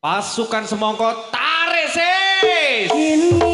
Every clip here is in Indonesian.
Pasukan semongko tarik sis. Kini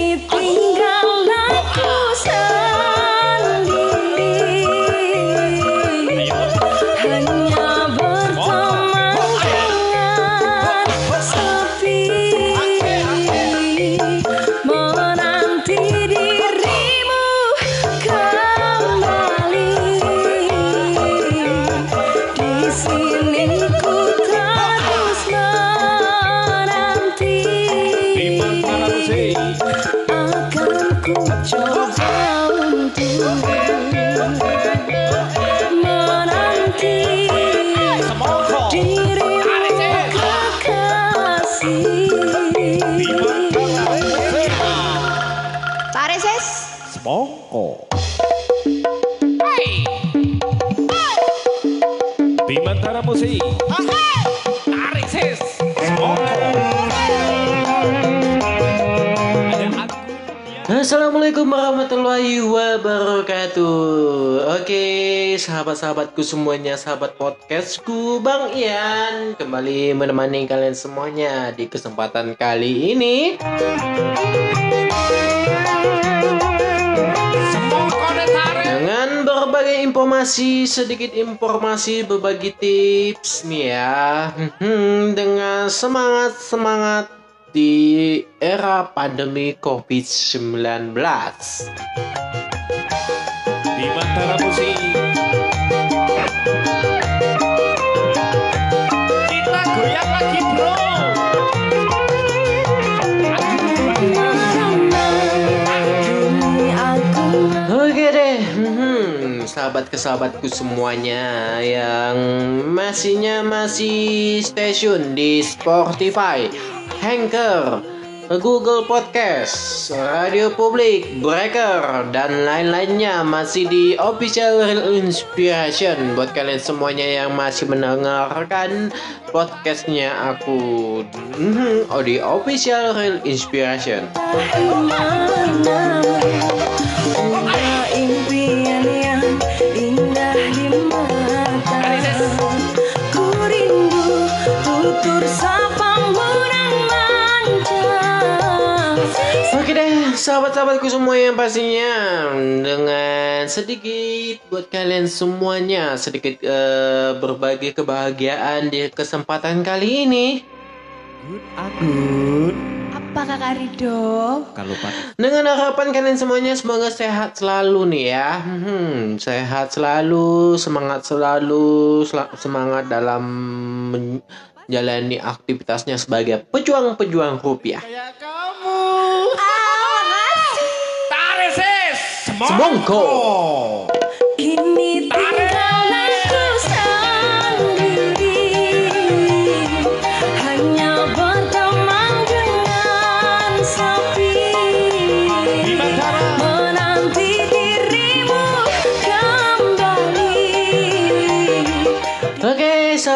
warahmatullahi wabarakatuh. Oke sahabat-sahabatku semuanya Sahabat podcastku Bang Ian. Kembali menemani kalian semuanya Di kesempatan kali ini. Dengan berbagai informasi Sedikit informasi Berbagi tips nih ya. Hmm, Dengan semangat-semangat Di era pandemi COVID-19 Bimantara musik. Kita goyang lagi bro. Kini aku Oke deh, hmm, sahabat kesahabatku semuanya yang masihnya masih stasiun di Spotify, Anchor, Google Podcast, Radio Publik, Breaker, dan lain-lainnya masih di Official Real Inspiration buat kalian semuanya yang masih mendengarkan podcastnya aku hmm, oh, di Official Real Inspiration. Sahabat-sahabatku semua yang pastinya dengan sedikit buat kalian semuanya sedikit eh, berbagi kebahagiaan di kesempatan kali ini Good agut. Apa kakak Rido? Kalau pak dengan harapan kalian semuanya semoga sehat selalu nih ya, Hmm, sehat selalu, semangat selalu, sel- semangat dalam menjalani aktivitasnya sebagai pejuang-pejuang rupiah. kayak sis.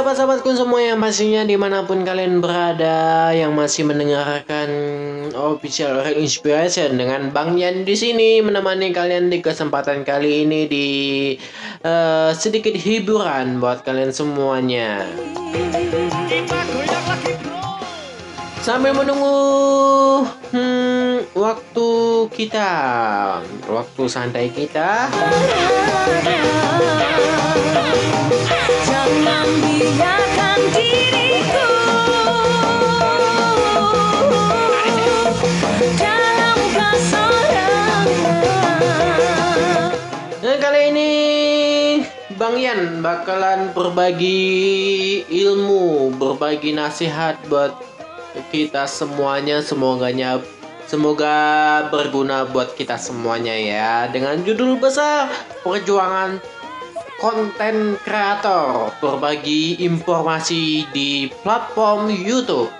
Sahabat-sahabatku semua yang pastinya di mana pun kalian berada, yang masih mendengarkan official Real Inspiration dengan Bang Yan di sini menemani kalian di kesempatan kali ini di eh, sedikit hiburan buat kalian semuanya. Sambil menunggu hmm, waktu kita, waktu santai kita. Bang Yan bakalan berbagi ilmu, berbagi nasihat buat kita semuanya. Semoganya semoga berguna buat kita semuanya ya. Dengan judul besar Perjuangan Konten Kreator, berbagi informasi di platform YouTube.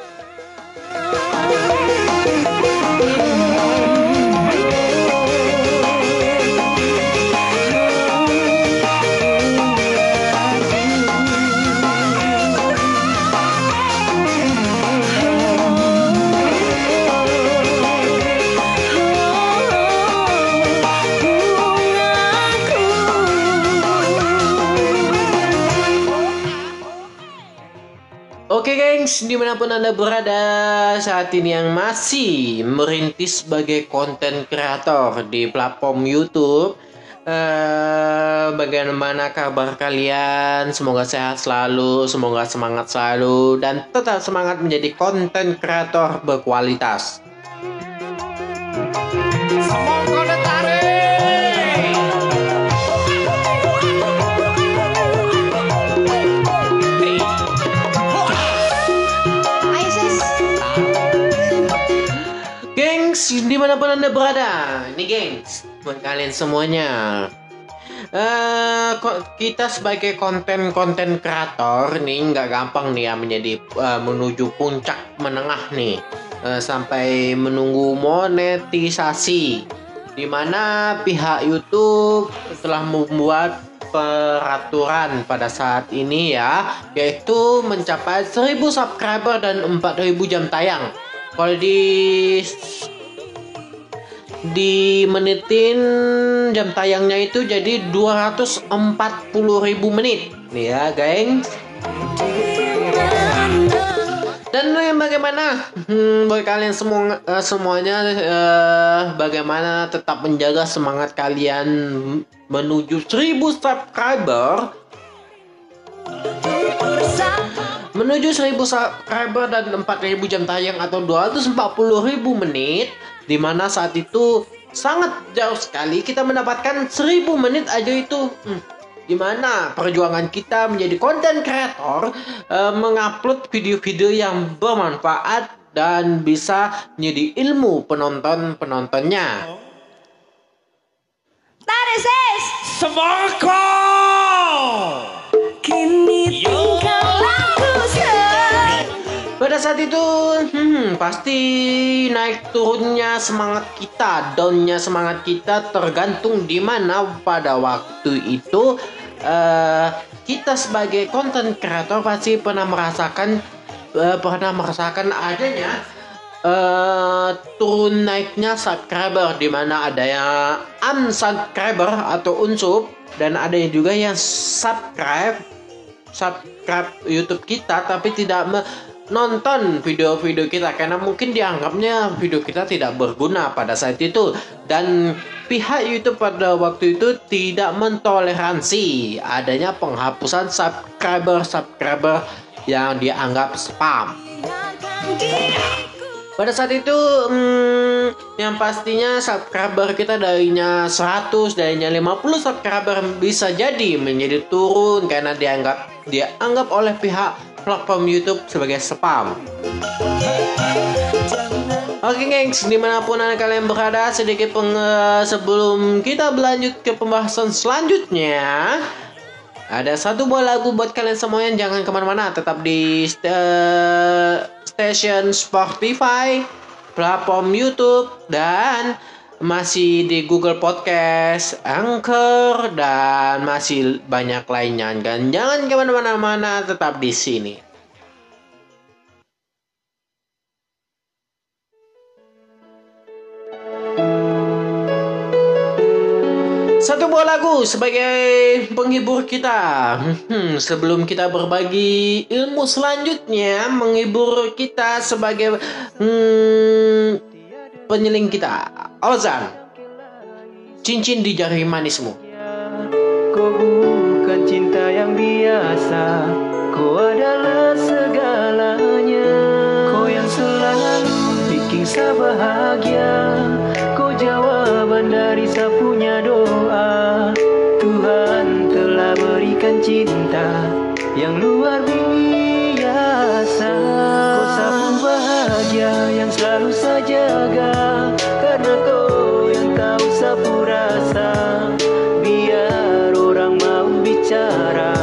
Di mana pun anda berada saat ini yang masih merintis sebagai konten kreator di platform YouTube eh, Bagaimana kabar kalian? Semoga sehat selalu, semoga semangat selalu Dan tetap semangat menjadi konten kreator berkualitas Semongko di mana pun anda berada Ini gengs, buat kalian semuanya. Kok kita sebagai konten-konten kreator nih nggak gampang nih ya menjadi eh, menuju puncak menengah nih. Eh, sampai menunggu monetisasi. Di mana pihak YouTube telah membuat peraturan pada saat ini ya yaitu mencapai 1000 subscriber dan 4000 jam tayang. Kalau di di menitin jam tayangnya itu jadi 240.000 menit. Nih ya geng. Dan bagaimana? Hmm, buat kalian semua eh, semuanya eh, bagaimana tetap menjaga semangat kalian menuju 1000 subscriber? Menuju 1000 subscriber dan 4000 jam tayang atau 240.000 menit di mana saat itu sangat jauh sekali kita mendapatkan 1000 menit aja itu hmm, Gimana perjuangan kita menjadi konten kreator eh, mengupload video-video yang bermanfaat dan bisa menjadi ilmu penonton-penontonnya. Tarik sis. Semongko. Kini saat itu, hmm, pasti naik turunnya semangat kita, downnya semangat kita tergantung di mana pada waktu itu eh, kita sebagai konten kreator pasti pernah merasakan eh, pernah merasakan adanya eh turun naiknya subscriber di mana ada yang unsubscriber atau unsub dan ada juga yang subscribe subscribe YouTube kita tapi tidak menonton video-video kita karena mungkin dianggapnya video kita tidak berguna pada saat itu dan pihak YouTube pada waktu itu tidak mentoleransi adanya penghapusan subscriber-subscriber yang dianggap spam. Pada saat itu hmm, yang pastinya subscriber kita darinya 100 darinya 50 subscriber bisa jadi menjadi turun karena dianggap dianggap oleh pihak platform YouTube sebagai spam. Oke gengs, di mana pun anda kalian berada sedikit peng eh, sebelum kita berlanjut ke pembahasan selanjutnya ada satu buah lagu buat kalian semuanya jangan ke mana-mana tetap di st- station Spotify, platform YouTube dan masih di Google Podcast, Anchor dan masih banyak lainnya kan jangan ke mana-mana tetap di sini. Satu buah lagu sebagai penghibur kita. Hmm, sebelum kita berbagi ilmu selanjutnya, menghibur kita sebagai hmm, penyeling kita. Ozan, cincin di jari manismu. Kau bukan cinta yang biasa. Kau adalah segalanya. Kau yang selalu bikin saya bahagia. Kau jawaban dari saya punya doa. Tuhan telah berikan cinta yang luar biasa. Kau sapu bahagia yang selalu saya jaga bicara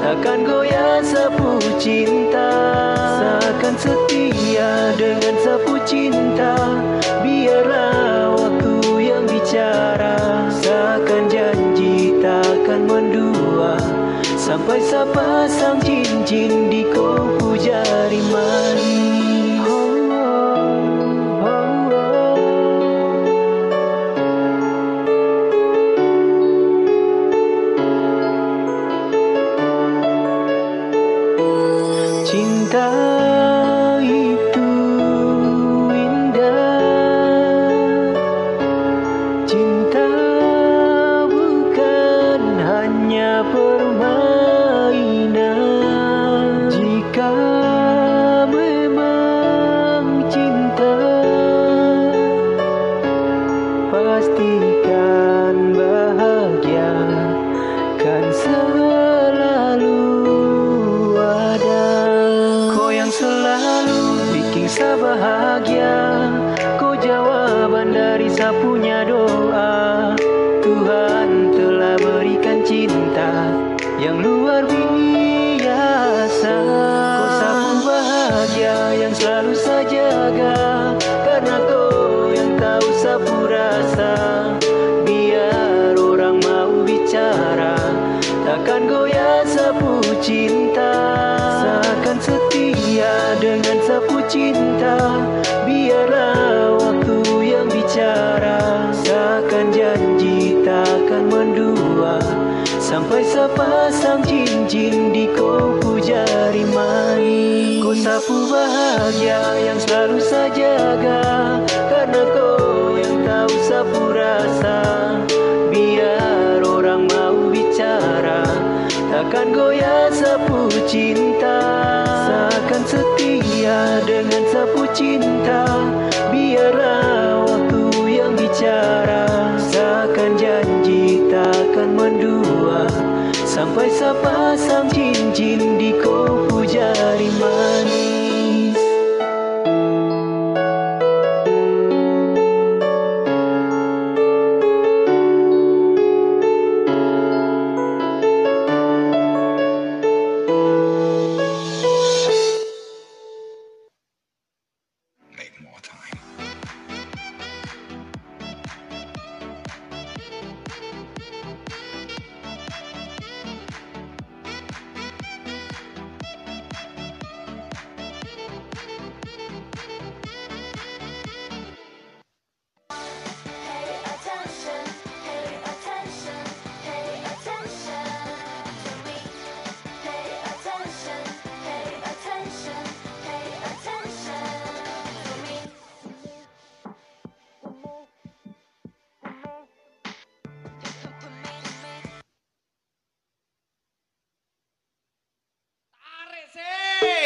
Takkan goyah sapu cinta. Seakan setia dengan sapu cinta Biarlah waktu yang bicara. Seakan janji takkan mendua Sampai saya pasang cincin di kuku jari manis yang selalu saya jaga Karena kau yang tahu sapu rasa. Biar orang mau bicara Takkan goyah sapu cinta. Seakan setia dengan sapu cinta Biarlah waktu yang bicara. Seakan janji takkan mendua Sampai sepasang cincin di kuku jari manis Kau sapu bahagia yang selalu saya jaga. Karena kau yang tahu sapu rasa. Biar orang mau bicara Takkan goyah sapu cinta. Seakan setia dengan sapu cinta Biarlah waktu yang bicara. Seakan janji takkan mendua Sampai sepasang cincin di kuku jari manis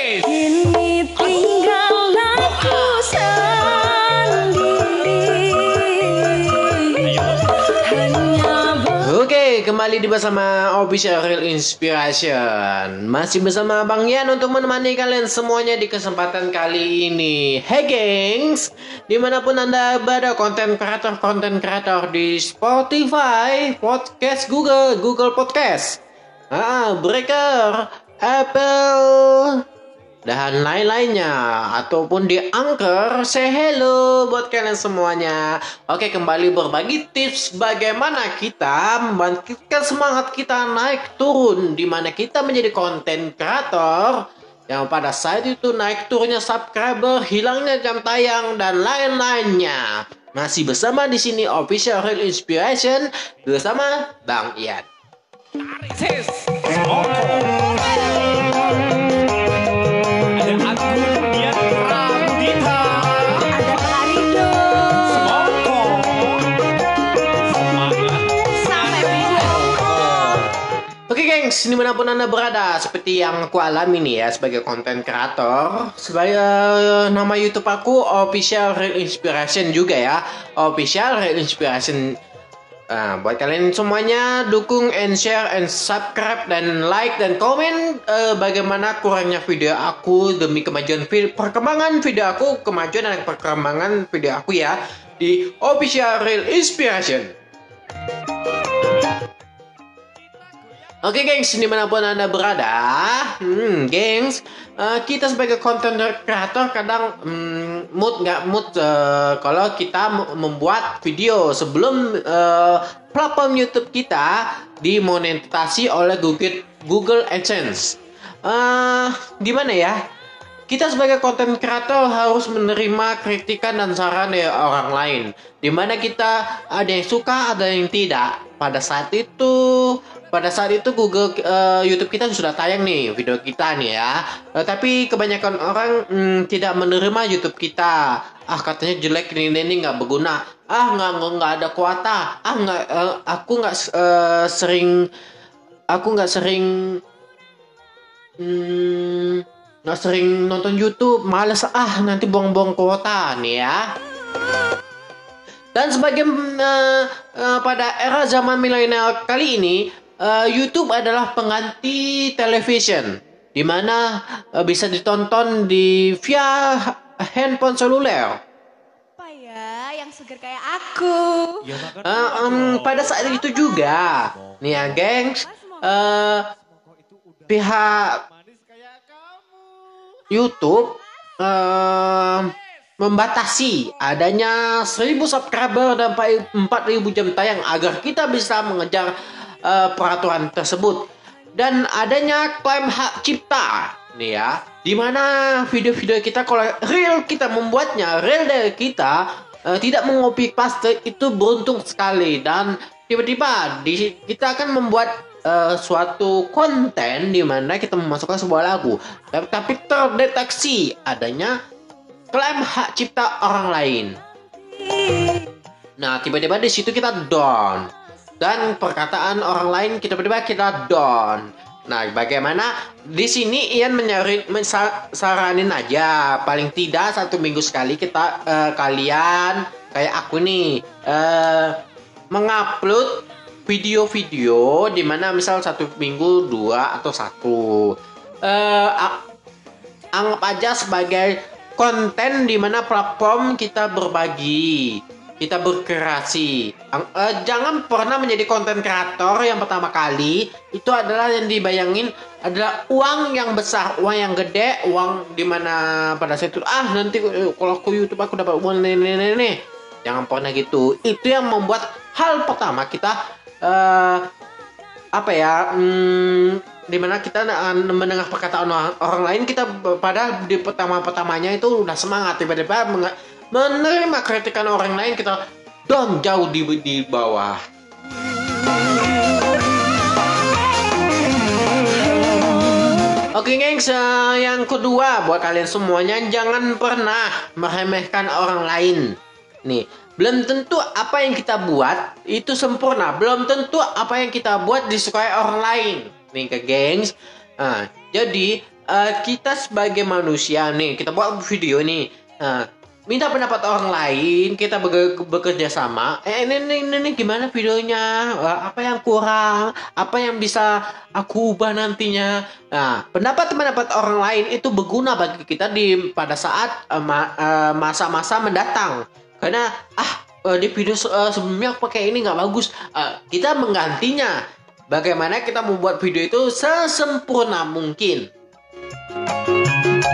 sis. Kini tinggal aku sendiri Hanya Oke, kembali di bersama Official Real Inspiration. Masih bersama Bang Yan untuk menemani kalian semuanya di kesempatan kali ini. Hey gengs, di mana pun anda berada konten kreator konten kreator di Spotify, podcast Google, Google Podcast, ah, Breaker, Apple, dan lain-lainnya. Ataupun di Anchor say hello buat kalian semuanya. Oke kembali berbagi tips bagaimana kita membangkitkan semangat kita naik turun di mana kita menjadi konten kreator yang pada saat itu naik turunnya subscriber hilangnya jam tayang dan lain-lainnya. Masih bersama di sini official real inspiration bersama Bang Ian. Tarik Gengs, di mana pun anda berada, seperti yang aku alami nih ya sebagai konten kreator, sebagai eh, nama YouTube aku Official Real Inspiration juga ya, Official Real Inspiration. Nah, buat kalian semuanya dukung and share and subscribe dan like dan komen eh, bagaimana kurangnya video aku demi kemajuan video, perkembangan video aku, kemajuan dan perkembangan video aku ya di Official Real Inspiration. Oke gengs, di mana pun anda berada, hmm, gengs, eh, kita sebagai content creator kadang hmm, mood nggak mood eh, kalau kita membuat video sebelum eh, platform YouTube kita dimonetisasi oleh Google Google AdSense. Eh, gimana ya? Kita sebagai konten kreator harus menerima kritikan dan saran dari orang lain. Di mana kita ada yang suka, ada yang tidak. Pada saat itu, pada saat itu Google eh, YouTube kita sudah tayang nih video kita nih ya. Eh, tapi kebanyakan orang mm, tidak menerima YouTube kita. Ah katanya jelek ini ini nggak berguna. Ah nggak nggak ada kuota. Ah nggak eh, aku nggak eh, sering aku nggak sering hmm, nggak sering nonton YouTube, males ah nanti buang-buang kuota nih ya. Dan sebagai eh, eh, pada era zaman milenial kali ini, eh, YouTube adalah pengganti television. di mana eh, bisa ditonton di via handphone seluler. Apa ya yang seger kayak aku? Ya. Eh, em, pada saat itu juga, nih ya gengs, eh, pihak YouTube eh, membatasi adanya 1000 subscriber dan 4000 jam tayang agar kita bisa mengejar eh, peraturan tersebut dan adanya klaim hak cipta nih ya di mana video-video kita kalau real kita membuatnya real dari kita eh, tidak mengopi paste itu beruntung sekali dan tiba-tiba di kita akan membuat eh, suatu konten di mana kita memasukkan sebuah lagu tapi terdeteksi adanya klaim hak cipta orang lain. Nah, tiba-tiba di situ kita down. Dan perkataan orang lain kita tiba-tiba kita down. Nah, bagaimana? Di sini Ian menyarin, saranin aja. Paling tidak satu minggu sekali kita eh, kalian kayak aku nih eh mengupload video-video di mana misal satu minggu dua atau satu. A- anggap aja sebagai konten di mana platform kita berbagi, kita berkreasi. Eh, jangan pernah menjadi konten kreator yang pertama kali itu adalah yang dibayangin adalah uang yang besar, uang yang gede, uang di mana pada saat itu ah nanti eh, kalau aku YouTube aku dapat uang nih nih. Jangan pernah gitu. Itu yang membuat hal pertama kita eh apa ya hmm, di mana kita uh, mendengar perkataan orang, lain kita pada di pertama pertamanya itu udah semangat tiba-tiba menerima kritikan orang lain kita down jauh di di bawah Oke gengs, eh, yang kedua buat kalian semuanya jangan pernah meremehkan orang lain. Nih, belum tentu apa yang kita buat itu sempurna. Belum tentu apa yang kita buat disukai orang lain. Nih ke gengs. Nah, jadi eh, kita sebagai manusia nih, kita buat video nih. Nah, minta pendapat orang lain, kita beker- bekerja sama. Eh ini, ini, ini, ini gimana videonya? Eh, Apa yang kurang? Apa yang bisa aku ubah nantinya? Nah, pendapat-pendapat orang lain itu berguna bagi kita di pada saat eh, eh, masa-masa mendatang. Karena ah eh, di video se- sebelumnya aku pakai ini nggak bagus. Kita menggantinya. Bagaimana kita membuat video itu sesempurna mungkin. Karena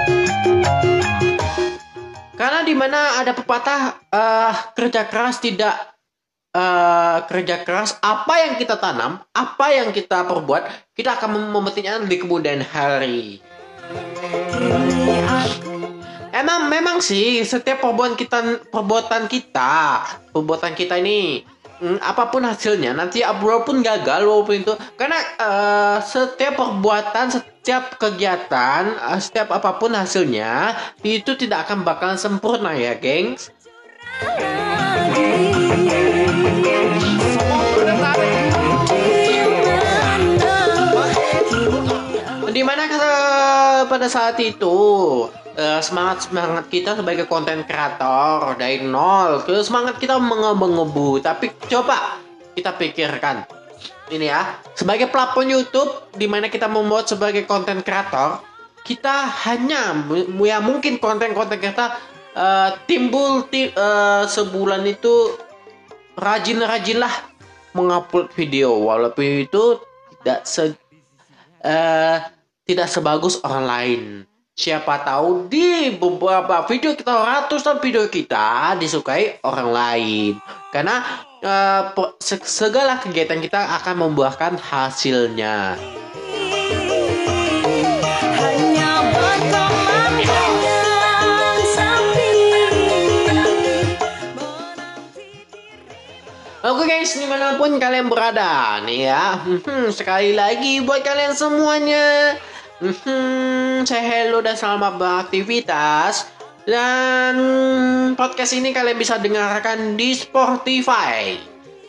di mana ada pepatah eh, kerja keras tidak eh, kerja keras apa yang kita tanam, apa yang kita perbuat, kita akan mem- memetiknya di kemudian hari. Emang memang sih setiap perbuatan kita perbuatan kita, perbuatan kita ini mm, apa pun hasilnya nanti walaupun gagal walaupun itu karena eh, setiap perbuatan setiap kegiatan eh, setiap apa pun hasilnya itu tidak akan bakalan sempurna ya gengs. Di mana pada saat itu eh, semangat semangat kita sebagai konten kreator dari nol ke semangat kita mengebu tapi coba kita pikirkan ini ya sebagai platform YouTube di mana kita membuat sebagai konten kreator kita hanya ya mungkin konten-konten kita eh, timbul ti- eh, sebulan itu rajin-rajinlah mengupload video walaupun itu tidak se eh, tidak sebagus orang lain. Siapa tahu di beberapa video kita ratusan video kita disukai orang lain. Karena se- segala kegiatan kita akan membuahkan hasilnya. Hanya Oke guys, di mana pun kalian berada nih ya. Hmm, sekali lagi buat kalian semuanya. Hmm, saya hello dan selamat beraktivitas. Dan podcast ini kalian bisa dengarkan di Spotify.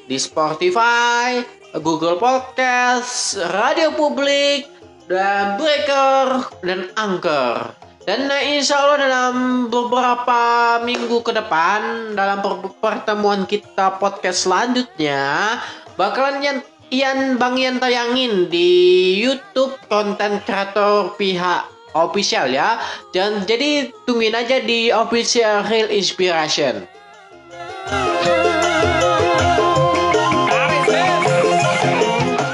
Di Spotify, Google Podcast, Radio Publik, dan Breaker, dan Anchor. Dan eh, insya Allah dalam beberapa minggu ke depan dalam per- pertemuan kita podcast selanjutnya bakalan yang Ian Bang Ian tayangin di YouTube konten kreator pihak official ya. Dan jadi tungguin aja di official Real Inspiration.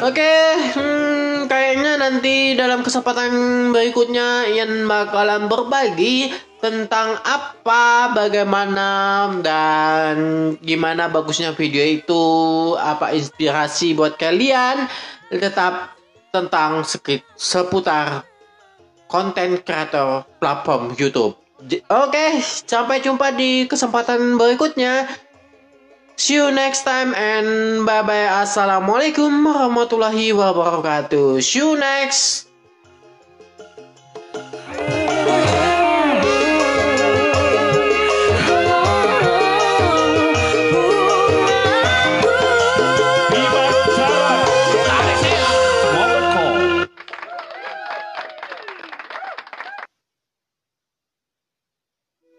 Oke, hmm, kayaknya nanti dalam kesempatan berikutnya Ian bakalan berbagi tentang apa, bagaimana, dan gimana bagusnya video itu, apa inspirasi buat kalian, tetap tentang seputar konten kreator platform YouTube. Oke, sampai jumpa di kesempatan berikutnya. See you next time and bye bye. Assalamualaikum warahmatullahi wabarakatuh. See you next.